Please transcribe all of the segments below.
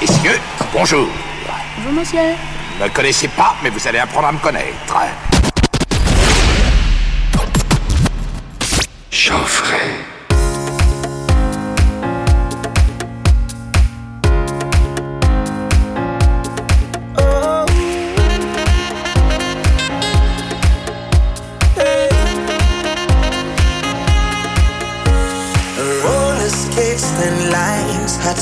Messieurs, bonjour. Bonjour, monsieur. Vous ne me connaissez pas, mais vous allez apprendre à me connaître. Geoffrey.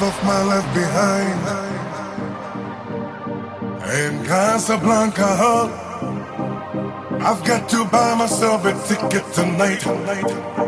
love of my life behind. In Casablanca I've got to buy myself a ticket tonight.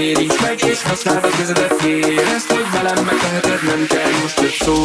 Érints meg és használd a kezedet Érezd, hogy velem megteheted Nem kell most több szó.